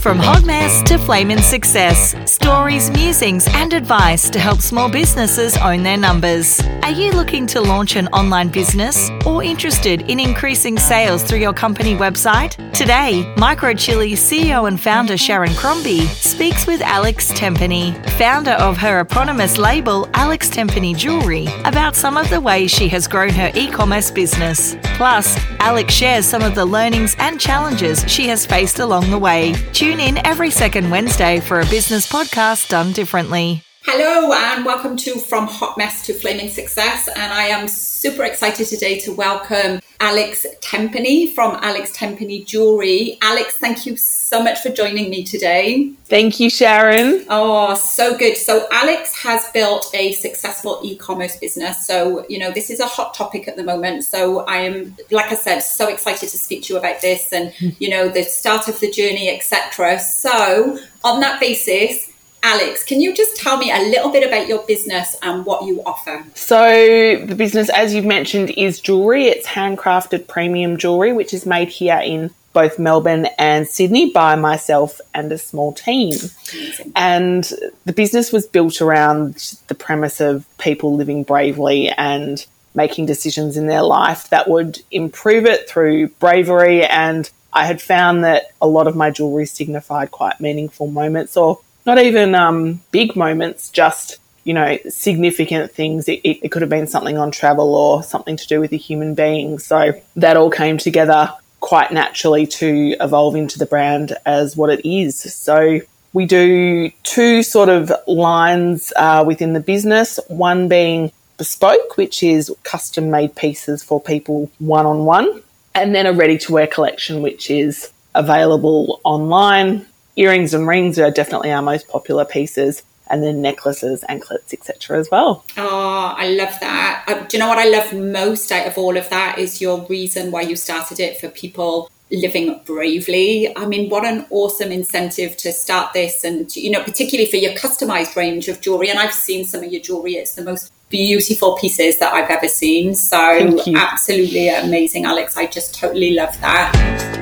From hot to flaming success, stories, musings, and advice to help small businesses own their numbers. Are you looking to launch an online business or interested in increasing sales through your company website? Today, MicroChilli CEO and founder Sharon Crombie speaks with Alex Tempany, founder of her eponymous label Alex Tempany Jewelry, about some of the ways she has grown her e commerce business. Plus, Alex shares some of the learnings and challenges she has faced along the way. Tune in every second Wednesday for a business podcast done differently. Hello and welcome to From Hot Mess to Flaming Success. And I am super excited today to welcome Alex Tempany from Alex Tempany Jewelry. Alex, thank you so much for joining me today. Thank you, Sharon. Oh, so good. So, Alex has built a successful e commerce business. So, you know, this is a hot topic at the moment. So, I am, like I said, so excited to speak to you about this and, you know, the start of the journey, etc. So, on that basis, Alex, can you just tell me a little bit about your business and what you offer? So, the business, as you've mentioned, is jewellery. It's handcrafted premium jewellery, which is made here in both Melbourne and Sydney by myself and a small team. Amazing. And the business was built around the premise of people living bravely and making decisions in their life that would improve it through bravery. And I had found that a lot of my jewellery signified quite meaningful moments or not even um, big moments, just you know significant things. It, it, it could have been something on travel or something to do with a human being. So that all came together quite naturally to evolve into the brand as what it is. So we do two sort of lines uh, within the business. One being bespoke, which is custom made pieces for people one on one, and then a ready to wear collection, which is available online earrings and rings are definitely our most popular pieces and then necklaces, anklets, etc. as well. Oh, I love that. Uh, do you know what I love most out of all of that is your reason why you started it for people living bravely. I mean, what an awesome incentive to start this and you know, particularly for your customized range of jewelry and I've seen some of your jewelry. It's the most beautiful pieces that I've ever seen. So absolutely amazing, Alex. I just totally love that.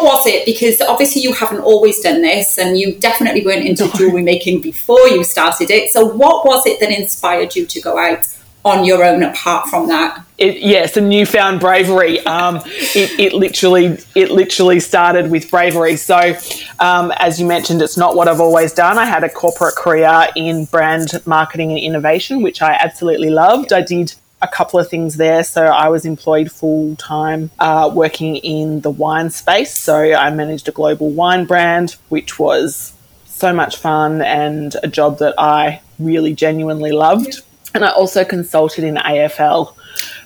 What was it? Because obviously, you haven't always done this, and you definitely weren't into no. jewelry making before you started it. So, what was it that inspired you to go out on your own apart from that? It, yeah, some newfound bravery. Um, it, it, literally, it literally started with bravery. So, um, as you mentioned, it's not what I've always done. I had a corporate career in brand marketing and innovation, which I absolutely loved. I did a couple of things there. So I was employed full time uh, working in the wine space. So I managed a global wine brand, which was so much fun and a job that I really genuinely loved. And I also consulted in AFL.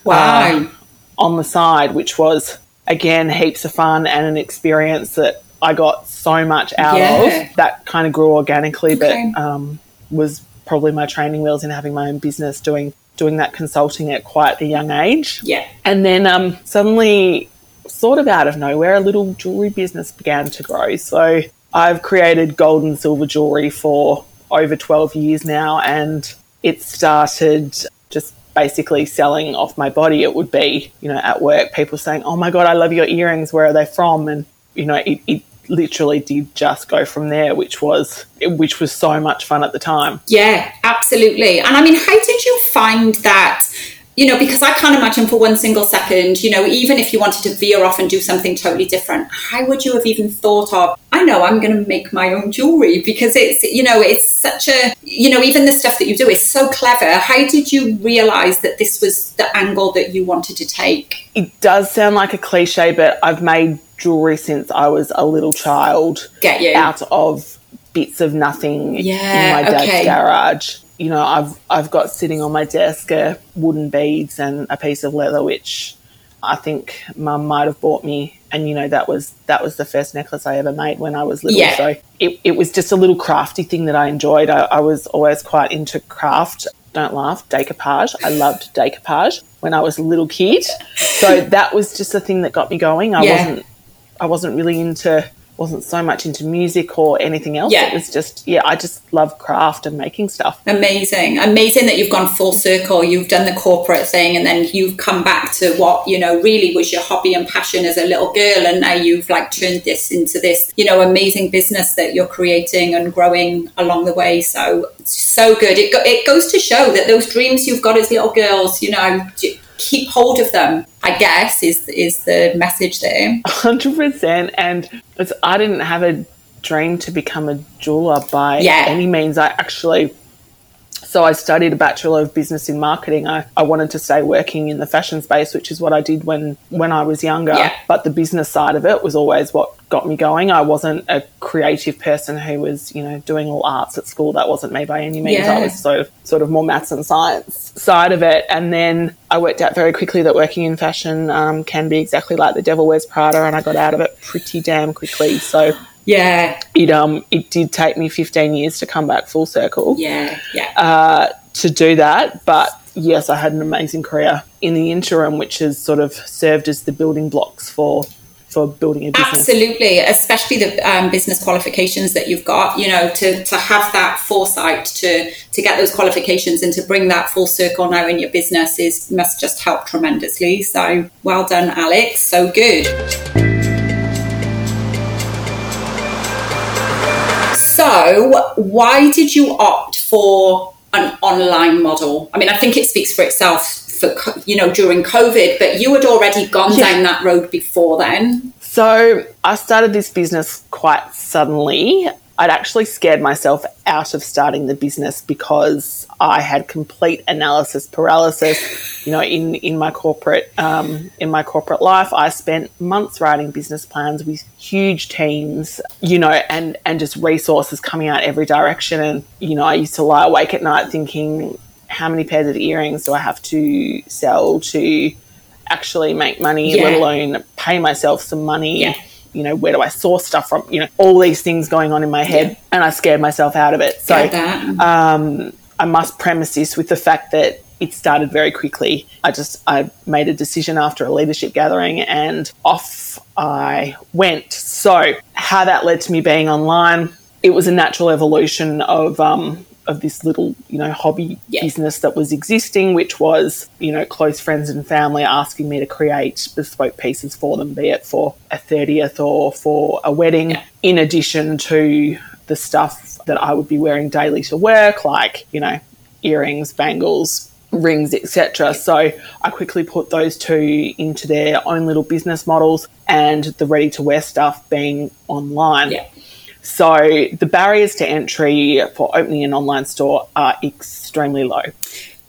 Wow. Uh, on the side, which was again heaps of fun and an experience that I got so much out yeah. of. That kind of grew organically, okay. but um, was probably my training wheels in having my own business doing doing that consulting at quite a young age. Yeah. And then um, suddenly, sort of out of nowhere, a little jewelry business began to grow. So I've created gold and silver jewelry for over 12 years now, and it started just basically selling off my body. It would be, you know, at work, people saying, Oh my God, I love your earrings. Where are they from? And, you know, it, it literally did just go from there, which was which was so much fun at the time. Yeah, absolutely. And I mean, how did you find that? You know, because I can't imagine for one single second, you know, even if you wanted to veer off and do something totally different, how would you have even thought of, I know I'm going to make my own jewelry because it's, you know, it's such a, you know, even the stuff that you do is so clever. How did you realize that this was the angle that you wanted to take? It does sound like a cliche, but I've made jewelry since I was a little child. Get you out of bits of nothing yeah, in my dad's okay. garage. You know, I've I've got sitting on my desk a wooden beads and a piece of leather, which I think Mum might have bought me, and you know that was that was the first necklace I ever made when I was little. Yeah. So it, it was just a little crafty thing that I enjoyed. I, I was always quite into craft. Don't laugh, decoupage. I loved decoupage when I was a little kid. So that was just the thing that got me going. I yeah. wasn't I wasn't really into wasn't so much into music or anything else. Yeah. It was just yeah, I just love craft and making stuff. Amazing. Amazing that you've gone full circle. You've done the corporate thing and then you've come back to what, you know, really was your hobby and passion as a little girl. And now you've like turned this into this, you know, amazing business that you're creating and growing along the way. So, so good. It, go- it goes to show that those dreams you've got as little girls, you know, keep hold of them, I guess, is, is the message there. Hundred percent. And it's, I didn't have a dream to become a jeweler by Yeah. any means. I actually, so I studied a bachelor of business in marketing. I, I wanted to stay working in the fashion space, which is what I did when when I was younger. Yeah. But the business side of it was always what got me going. I wasn't a creative person who was, you know, doing all arts at school. That wasn't me by any means. Yeah. I was sort of sort of more maths and science side of it. And then I worked out very quickly that working in fashion um, can be exactly like the devil wears Prada, and I got out of it pretty damn quickly. So Yeah. it um it did take me 15 years to come back full circle Yeah. Yeah. uh, to do that, but yes, I had an amazing career in the interim, which has sort of served as the building blocks for for building a business. Absolutely, especially the um, business qualifications that you've got. You know, to, to have that foresight to to get those qualifications and to bring that full circle now in your business is must just help tremendously. So well done, Alex. So good. So, why did you opt for an online model? I mean, I think it speaks for itself for you know during COVID, but you had already gone Yeah. down that road before then. So I started this business quite suddenly. I'd actually scared myself out of starting the business because I had complete analysis paralysis. You know, in in my corporate um, in my corporate life, I spent months writing business plans with huge teams. You know, and and just resources coming out every direction. And you know, I used to lie awake at night thinking, how many pairs of earrings do I have to sell to actually make money, Yeah. let alone pay myself some money. Yeah. You know, where do I source stuff from? You know, all these things going on in my head, Yeah. and I scared myself out of it. So um, I must premise this with the fact that it started very quickly. I just I made a decision after a leadership gathering, and off I went. So how that led to me being online, it was a natural evolution of um, of this little you know hobby Yeah. business that was existing, which was you know close friends and family asking me to create bespoke pieces for them, be it for a thirtieth or for a wedding. Yeah. In addition to the stuff that I would be wearing daily to work, like you know earrings, bangles, rings, etc. So I quickly put those two into their own little business models, and the ready to wear stuff being online. Yeah. So the barriers to entry for opening an online store are extremely low.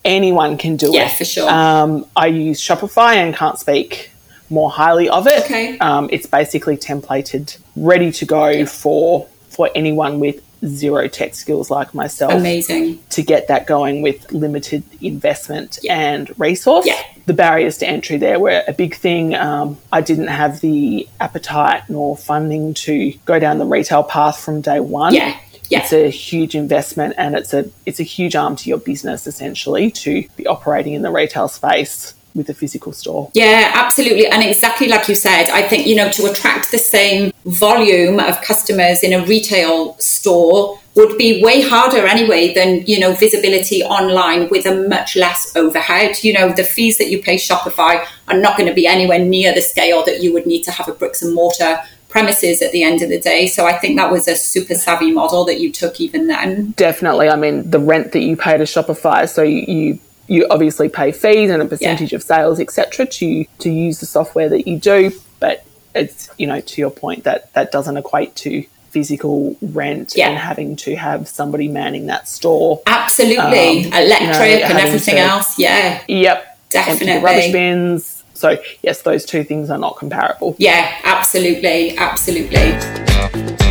Anyone can do Yeah, it. for sure. Um, I use Shopify and can't speak more highly of it. Okay. Um, it's basically templated, ready to go for for anyone with zero tech skills like myself Amazing. to get that going with limited investment Yeah. and resource. Yeah. The barriers to entry there were a big thing. Um, I didn't have the appetite nor funding to go down the retail path from day one. Yeah. Yeah. It's a huge investment and it's a it's a huge arm to your business essentially to be operating in the retail space with a physical store. Yeah, absolutely. And exactly like you said, I think, you know, to attract the same volume of customers in a retail store would be way harder anyway than, you know, visibility online with a much less overhead. You know, the fees that you pay Shopify are not going to be anywhere near the scale that you would need to have a bricks and mortar premises at the end of the day. So I think that was a super savvy model that you took even then. Definitely. I mean, the rent that you pay to Shopify, so you you, you obviously pay fees and a percentage of sales, etc., to to use the software that you do. But it's you know to your point that that doesn't equate to physical rent Yeah. and having to have somebody manning that store. Absolutely. Um, you know, Electric and everything to- else. Yeah. Yep. The rubbish bins. So yes, those two things are not comparable. Yeah, absolutely, absolutely.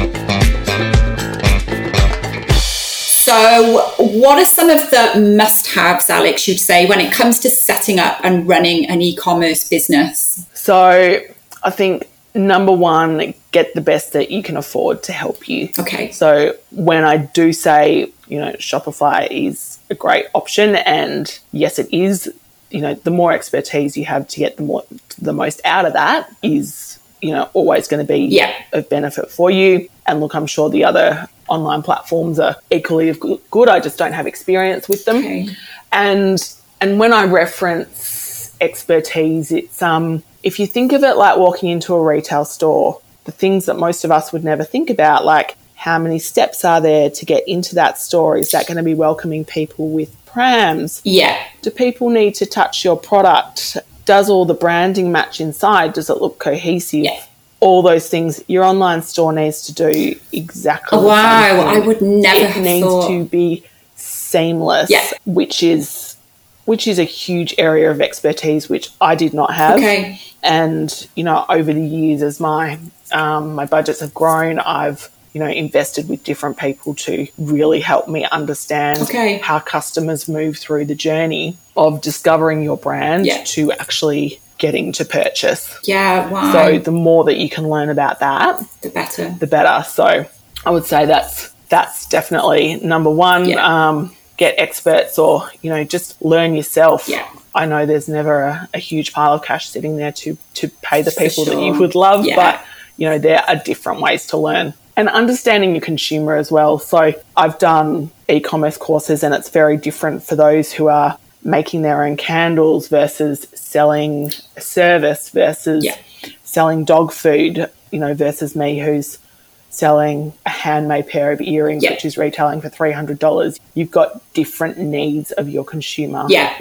So, what are some of the must haves, Alex, you'd say, when it comes to setting up and running an e commerce business? So I think number one, get the best that you can afford to help you. Okay. So when I do say, you know, Shopify is a great option, and yes, it is. You know, the more expertise you have to get the more the most out of that is you know, always going to be Yeah. of benefit for you. And look, I'm sure the other online platforms are equally of good. I just don't have experience with them. Okay. And and when I reference expertise, it's um if you think of it like walking into a retail store, the things that most of us would never think about, like how many steps are there to get into that store? Is that going to be welcoming people with prams? Yeah. Do people need to touch your product? Does all the branding match inside? Does it look cohesive? Yeah. All those things your online store needs to do exactly. same Wow, I would never it needs thought. to be seamless, Yeah. which is which is a huge area of expertise which I did not have. Okay. And you know, over the years, as my um, my budgets have grown, I've you know invested with different people to really help me understand Okay. how customers move through the journey of discovering your brand Yeah. to actually getting to purchase. Yeah, wow. So the more that you can learn about that, the better. the better. So I would say that's that's definitely number one. Yeah. Um, get experts or you know just learn yourself. Yeah. I know there's never a, a huge pile of cash sitting there to to pay the people that you would love, Yeah. but you know there are different ways to learn and understanding your consumer as well. So I've done e-commerce courses and it's very different for those who are making their own candles versus selling a service versus Yeah. selling dog food, you know, versus me who's selling a handmade pair of earrings, Yeah. which is retailing for $300. You've got different needs of your consumer Yeah.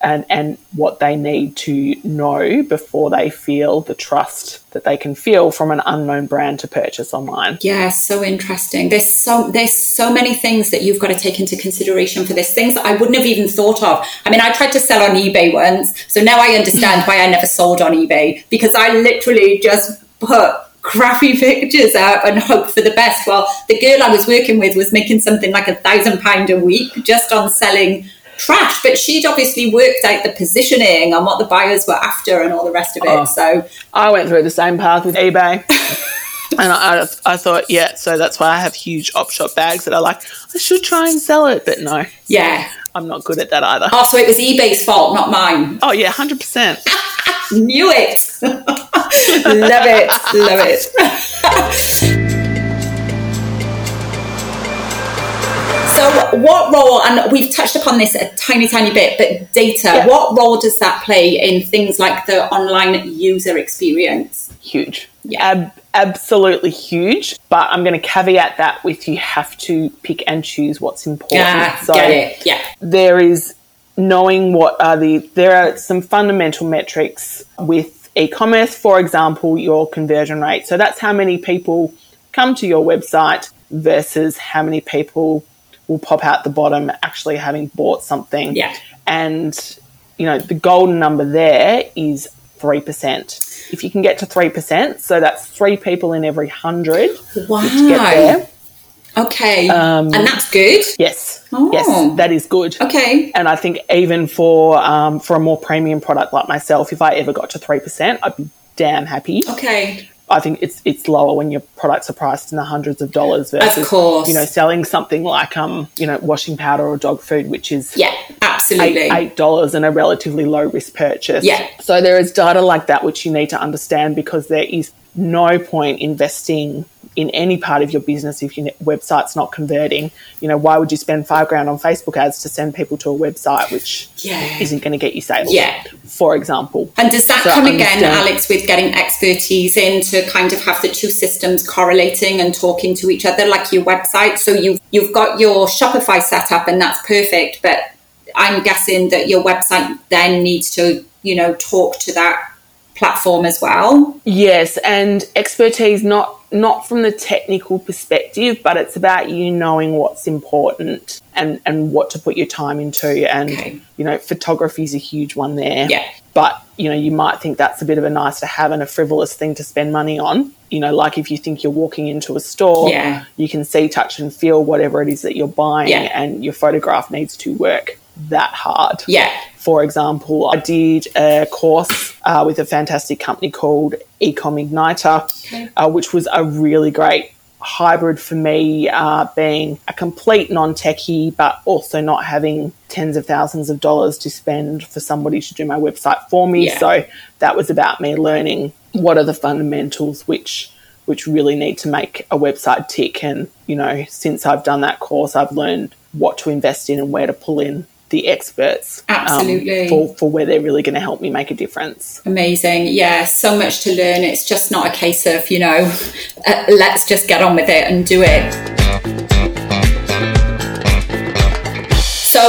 And, and what they need to know before they feel the trust that they can feel from an unknown brand to purchase online. Yeah, so interesting. There's so there's so many things that you've got to take into consideration for this. Things that I wouldn't have even thought of. I mean, I tried to sell on eBay once, so now I understand why I never sold on eBay because I literally just put crappy pictures up and hope for the best. Well, the girl I was working with was making something like a thousand pound a week just on selling trash, but she'd obviously worked out the positioning and what the buyers were after and all the rest of it. Oh. So I went through the same path with eBay. And I, I thought, yeah, so that's why I have huge op shop bags that are like, I should try and sell it, but no, yeah. I'm not good at that either. Oh, so it was eBay's fault, not mine. Oh, yeah, 100%. Knew it. love it. Love it. So, what role, and we've touched upon this a tiny, tiny bit, but data, Yeah. what role does that play in things like the online user experience? Huge. Yeah. Ab- absolutely huge. But I'm going to caveat that with you have to pick and choose what's important. Yeah, get it. Yeah. there is knowing what are the there are some fundamental metrics with e-commerce for example your conversion rate so that's how many people come to your website versus how many people will pop out the bottom actually having bought something Yeah. and you know the golden number there is 3% if you can get to 3% so that's three people in every 100 Wow. to get there Okay. Um, and that's good. yes Oh. yes that is good Okay. and I think even for um, for a more premium product like myself, if I ever got to three percent, I'd be damn happy. Okay. I think it's it's lower when your products are priced in the hundreds of dollars versus course. you know selling something like um you know washing powder or dog food, which is Yeah, absolutely. eight dollars and a relatively low risk purchase. Yeah. So there is data like that which you need to understand because there is no point investing in any part of your business if your website's not converting. You know, why would you spend five grand on Facebook ads to send people to a website which Yeah. isn't going to get you sales? Yeah. For example. And does that So come again, Alex, with getting expertise in to kind of have the two systems correlating and talking to each other, like your website? So you've you've got your Shopify set up and that's perfect, but I'm guessing that your website then needs to, you know, talk to that platform as well. Yes, and expertise not not from the technical perspective, but it's about you knowing what's important and and what to put your time into. And Okay. you know, photography is a huge one there. Yeah. But you know, you might think that's a bit of a nice to have and a frivolous thing to spend money on. You know, like if you think you're walking into a store, Yeah. you can see, touch, and feel whatever it is that you're buying, Yeah. and your photograph needs to work that hard Yeah. For example, I did a course uh, with a fantastic company called Ecom Igniter, uh, which was a really great hybrid for me, uh, being a complete non techie, but also not having tens of thousands of dollars to spend for somebody to do my website for me. Yeah. So that was about me learning what are the fundamentals which which really need to make a website tick. And, you know, since I've done that course, I've learned what to invest in and where to pull in the experts um, absolutely. um, for, for where they're really going to help me make a difference. Amazing. Yeah so much to learn. It's just not a case of you know uh, let's just get on with it and do it. So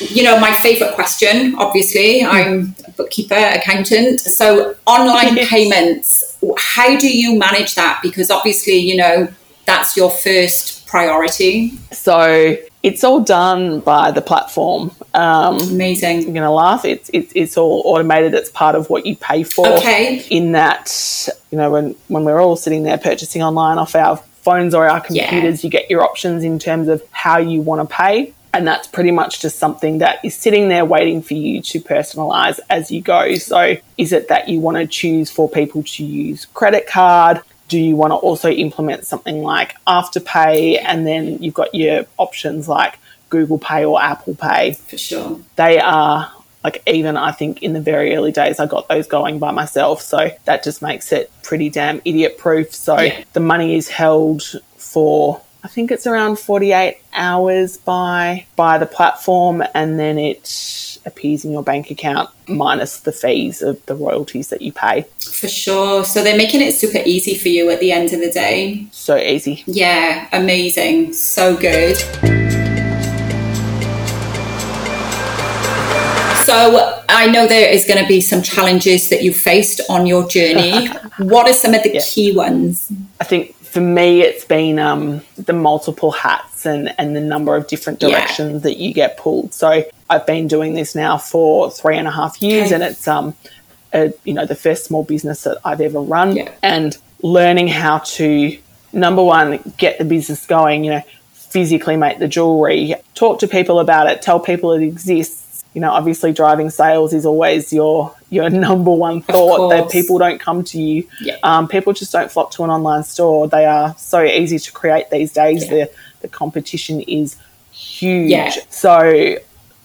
you know my favorite question obviously i'm a bookkeeper accountant. So online payments how do you manage that? Because obviously you know that's your first priority. So it's all done by the platform. Um, Amazing. You're going to laugh. It's, it's it's all automated. It's part of what you pay for. Okay. In that, you know, when when we're all sitting there purchasing online off our phones or our computers, yeah. you get your options in terms of how you want to pay. And that's pretty much just something that is sitting there waiting for you to personalize as you go. So, is it that you want to choose for people to use credit card? Do you want to also implement something like Afterpay? And then you've got your options like Google Pay or Apple Pay. For sure. They are like even I think in the very early days I got those going by myself. So that just makes it pretty damn idiot proof. So yeah. the money is held for I think it's around 48 hours by by the platform and then it appears in your bank account minus the fees of the royalties that you pay. For sure. So they're making it super easy for you at the end of the day. So easy. Yeah, amazing. So good. So I know there is going to be some challenges that you faced on your journey. what are some of the yeah. key ones? I think for me, it's been um, the multiple hats and, and the number of different directions yeah. that you get pulled. So I've been doing this now for three and a half years, okay. and it's um, a, you know the first small business that I've ever run, yeah. and learning how to number one get the business going. You know, physically make the jewelry, talk to people about it, tell people it exists you know, obviously driving sales is always your your number one thought that people don't come to you. Yeah. Um, people just don't flock to an online store. They are so easy to create these days. Yeah. The the competition is huge. Yeah. So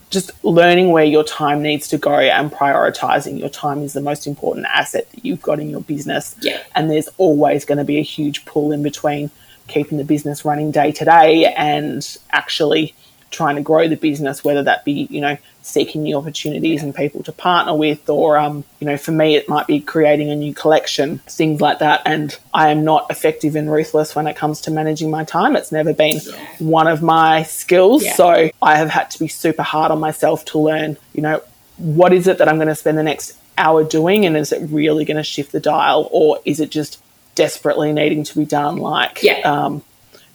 just learning where your time needs to go and prioritizing your time is the most important asset that you've got in your business. Yeah. And there's always going to be a huge pull in between keeping the business running day to day and actually trying to grow the business, whether that be, you know, seeking new opportunities and people to partner with, or, um, you know, for me, it might be creating a new collection, things like that. And I am not effective and ruthless when it comes to managing my time. It's never been yeah. one of my skills. Yeah. So I have had to be super hard on myself to learn, you know, what is it that I'm going to spend the next hour doing? And is it really going to shift the dial? Or is it just desperately needing to be done? Like, yeah. um,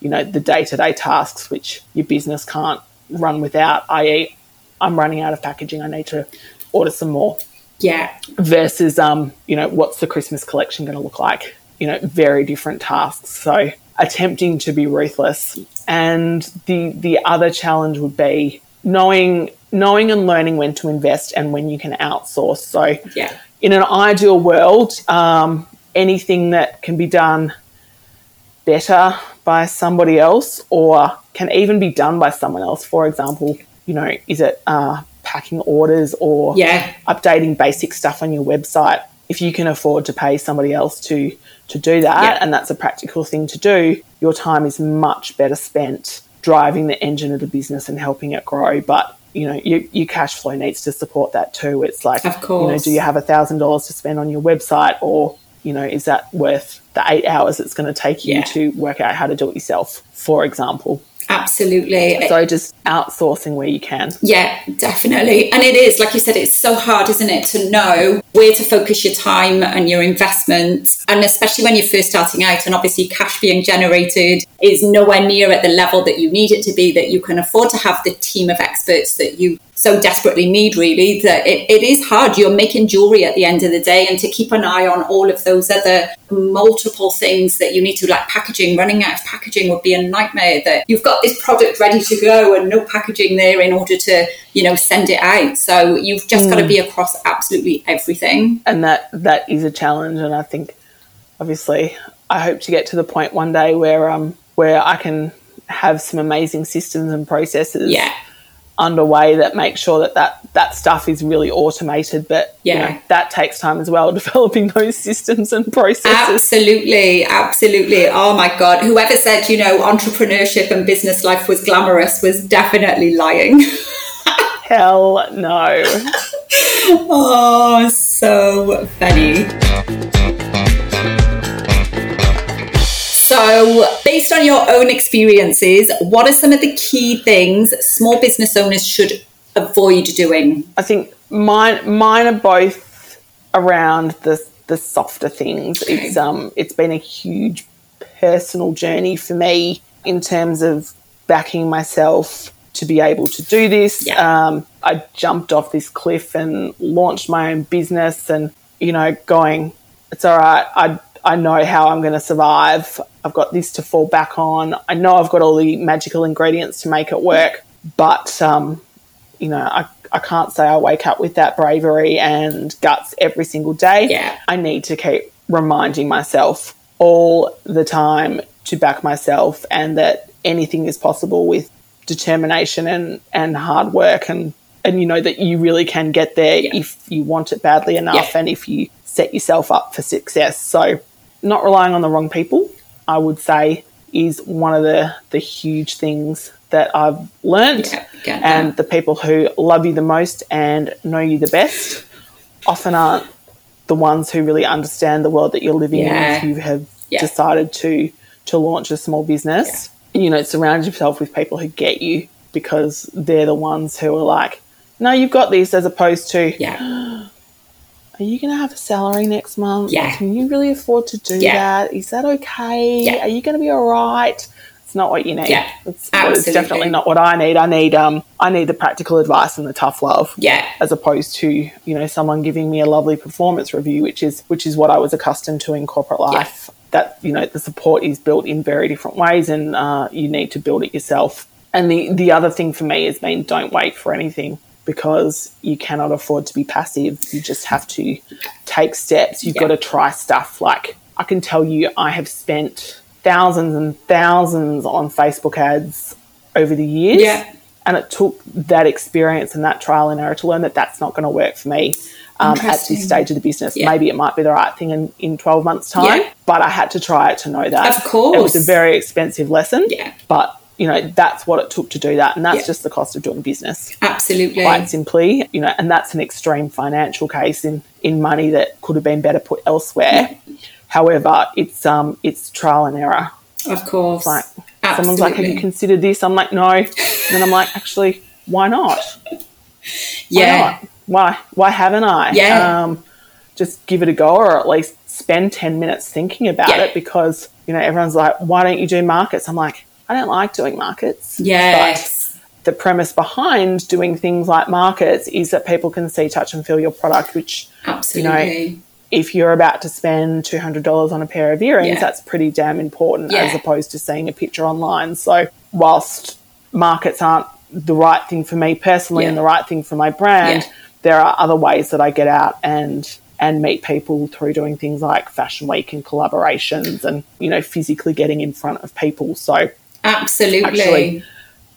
you know, the day to day tasks which your business can't run without, i.e., I'm running out of packaging, I need to order some more. Yeah. Versus, um, you know, what's the Christmas collection going to look like? You know, very different tasks. So attempting to be ruthless. And the the other challenge would be knowing knowing and learning when to invest and when you can outsource. So yeah. in an ideal world, um, anything that can be done better by somebody else or can even be done by someone else. For example, you know, is it uh, packing orders or yeah. updating basic stuff on your website? If you can afford to pay somebody else to to do that, yeah. and that's a practical thing to do, your time is much better spent driving the engine of the business and helping it grow. But you know, your, your cash flow needs to support that too. It's like, of course. you know, do you have a thousand dollars to spend on your website, or you know, is that worth the eight hours it's going to take you yeah. to work out how to do it yourself? For example. Absolutely. So just outsourcing where you can. Yeah, definitely. And it is, like you said, it's so hard, isn't it, to know where to focus your time and your investment. And especially when you're first starting out, and obviously cash being generated is nowhere near at the level that you need it to be, that you can afford to have the team of experts that you so desperately need, really, that it, it is hard. You're making jewelry at the end of the day, and to keep an eye on all of those other multiple things that you need to, like packaging, running out of packaging would be a nightmare. That you've got this product ready to go and no packaging there in order to, you know, send it out. So you've just mm. got to be across absolutely everything. And that that is a challenge, and I think, obviously, I hope to get to the point one day where um where I can have some amazing systems and processes yeah underway that make sure that that, that stuff is really automated. But you Yeah. know, that takes time as well, developing those systems and processes. Absolutely, absolutely. Oh my God. Whoever said, you know, entrepreneurship and business life was glamorous was definitely lying. Hell no. oh, so funny. So, based on your own experiences, what are some of the key things small business owners should avoid doing? I think mine mine are both around the the softer things. It's um it's been a huge personal journey for me in terms of backing myself to be able to do this. Yeah. Um, I jumped off this cliff and launched my own business, and you know, going, it's all right. I I know how I'm going to survive. I've got this to fall back on. I know I've got all the magical ingredients to make it work, but um, you know, I, I can't say I wake up with that bravery and guts every single day. Yeah. I need to keep reminding myself all the time to back myself and that anything is possible with determination and, and hard work and, and you know that you really can get there Yeah. if you want it badly enough Yeah. and if you set yourself up for success. So not relying on the wrong people, I would say, is one of the, the huge things that I've learned. Yeah, and that. the people who love you the most and know you the best often aren't the ones who really understand the world that you're living Yeah. in if you have Yeah. decided to to launch a small business. You know, surround yourself with people who get you because they're the ones who are like, no, you've got this, as opposed to, Yeah. Are you going to have a salary next month? Yeah. Can you really afford to do Yeah. that? Is that okay? Yeah. Are you going to be all right? It's not what you need. Yeah, It's, well, it's definitely not what I need. I need um I need the practical advice and the tough love. Yeah. As opposed to, you know, someone giving me a lovely performance review, which is which is what I was accustomed to in corporate life. That, you know, the support is built in very different ways and uh, you need to build it yourself. And the, the other thing for me has been don't wait for anything because you cannot afford to be passive. You just have to take steps. You've Yeah. got to try stuff. Like I can tell you, I have spent thousands and thousands on Facebook ads over the years. Yeah. And it took that experience and that trial and error to learn that that's not going to work for me um, at this stage of the business. Yeah. Maybe it might be the right thing in, in 12 months' time, Yeah. but I had to try it to know that. Of course. It was a very expensive lesson. Yeah. But, you know, that's what it took to do that. And that's Yeah. just the cost of doing business Absolutely. quite simply, you know, and that's an extreme financial case in, in money that could have been better put elsewhere. However, it's um it's trial and error. Of course. Like someone's like, "Have you considered this?" I'm like, "No." And then I'm like, "Actually, why not? Why yeah. not? Why why haven't I? Yeah. Um, just give it a go, or at least spend ten minutes thinking about Yeah. it because you know everyone's like, "Why don't you do markets?" I'm like, I don't like doing markets. Yes. the premise behind doing things like markets is that people can see, touch, and feel your product, which, Absolutely. You know, if you're about to spend $200 on a pair of earrings, Yeah. that's pretty damn important Yeah. as opposed to seeing a picture online. So, whilst markets aren't the right thing for me personally Yeah. and the right thing for my brand, there are other ways that I get out and and meet people through doing things like fashion week and collaborations and you know physically getting in front of people so Absolutely. Actually-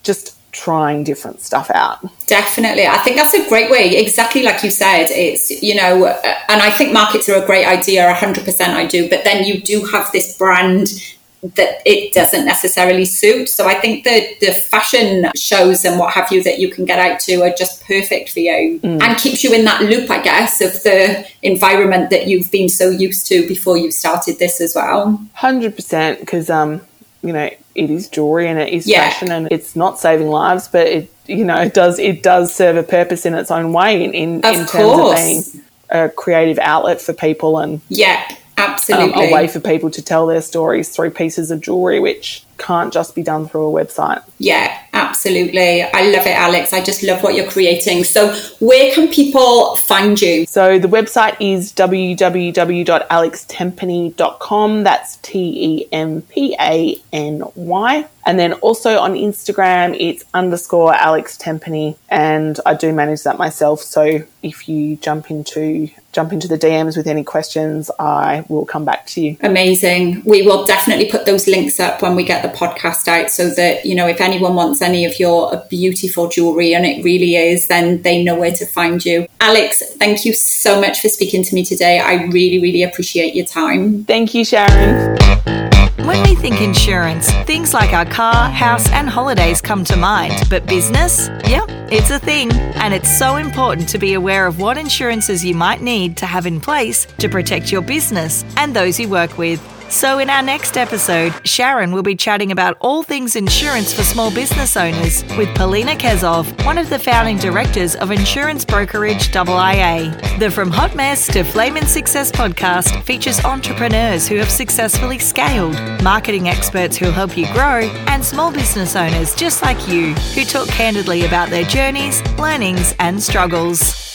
just trying different stuff out Definitely. I think that's a great way. Exactly like you said, it's, you know, uh, and I think markets are a great idea, 100% I do, but then you do have this brand that it doesn't necessarily suit. So I think the the fashion shows and what have you that you can get out to are just perfect for you and keeps you in that loop, I guess, of the environment that you've been so used to before you started this as well. Hundred percent, because um, you know, it is jewelry and it is Yeah. fashion, and it's not saving lives, but it, you know, it does it does serve a purpose in its own way in in, Of in terms course. of being a creative outlet for people and Yeah, um, absolutely. a way for people to tell their stories through pieces of jewelry, which can't just be done through a website. Yeah, absolutely. I love it, Alex. I just love what you're creating. So, where can people find you? So the website is www.alextempany.com. That's T E M P A N Y. And then also on Instagram, it's underscore Alex Tempany. And I do manage that myself. So if you jump into jump into the DMs with any questions, I will come back to you. Amazing. We will definitely put those links up when we get the podcast out so that, you know, if anyone wants any of your beautiful jewelry, and it really is, then they know where to find you. Alex, thank you so much for speaking to me today. I really, really appreciate your time. Thank you, Sharon. When we think insurance, things like our car, house, and holidays come to mind. But business? Yep, it's a thing. And it's so important to be aware of what insurances you might need to have in place to protect your business and those you work with. So, in our next episode, Sharon will be chatting about all things insurance for small business owners with Polina Kezov, one of the founding directors of insurance brokerage IIA. The From Hot Mess to Flaming Success podcast features entrepreneurs who have successfully scaled, marketing experts who'll help you grow, and small business owners just like you who talk candidly about their journeys, learnings, and struggles.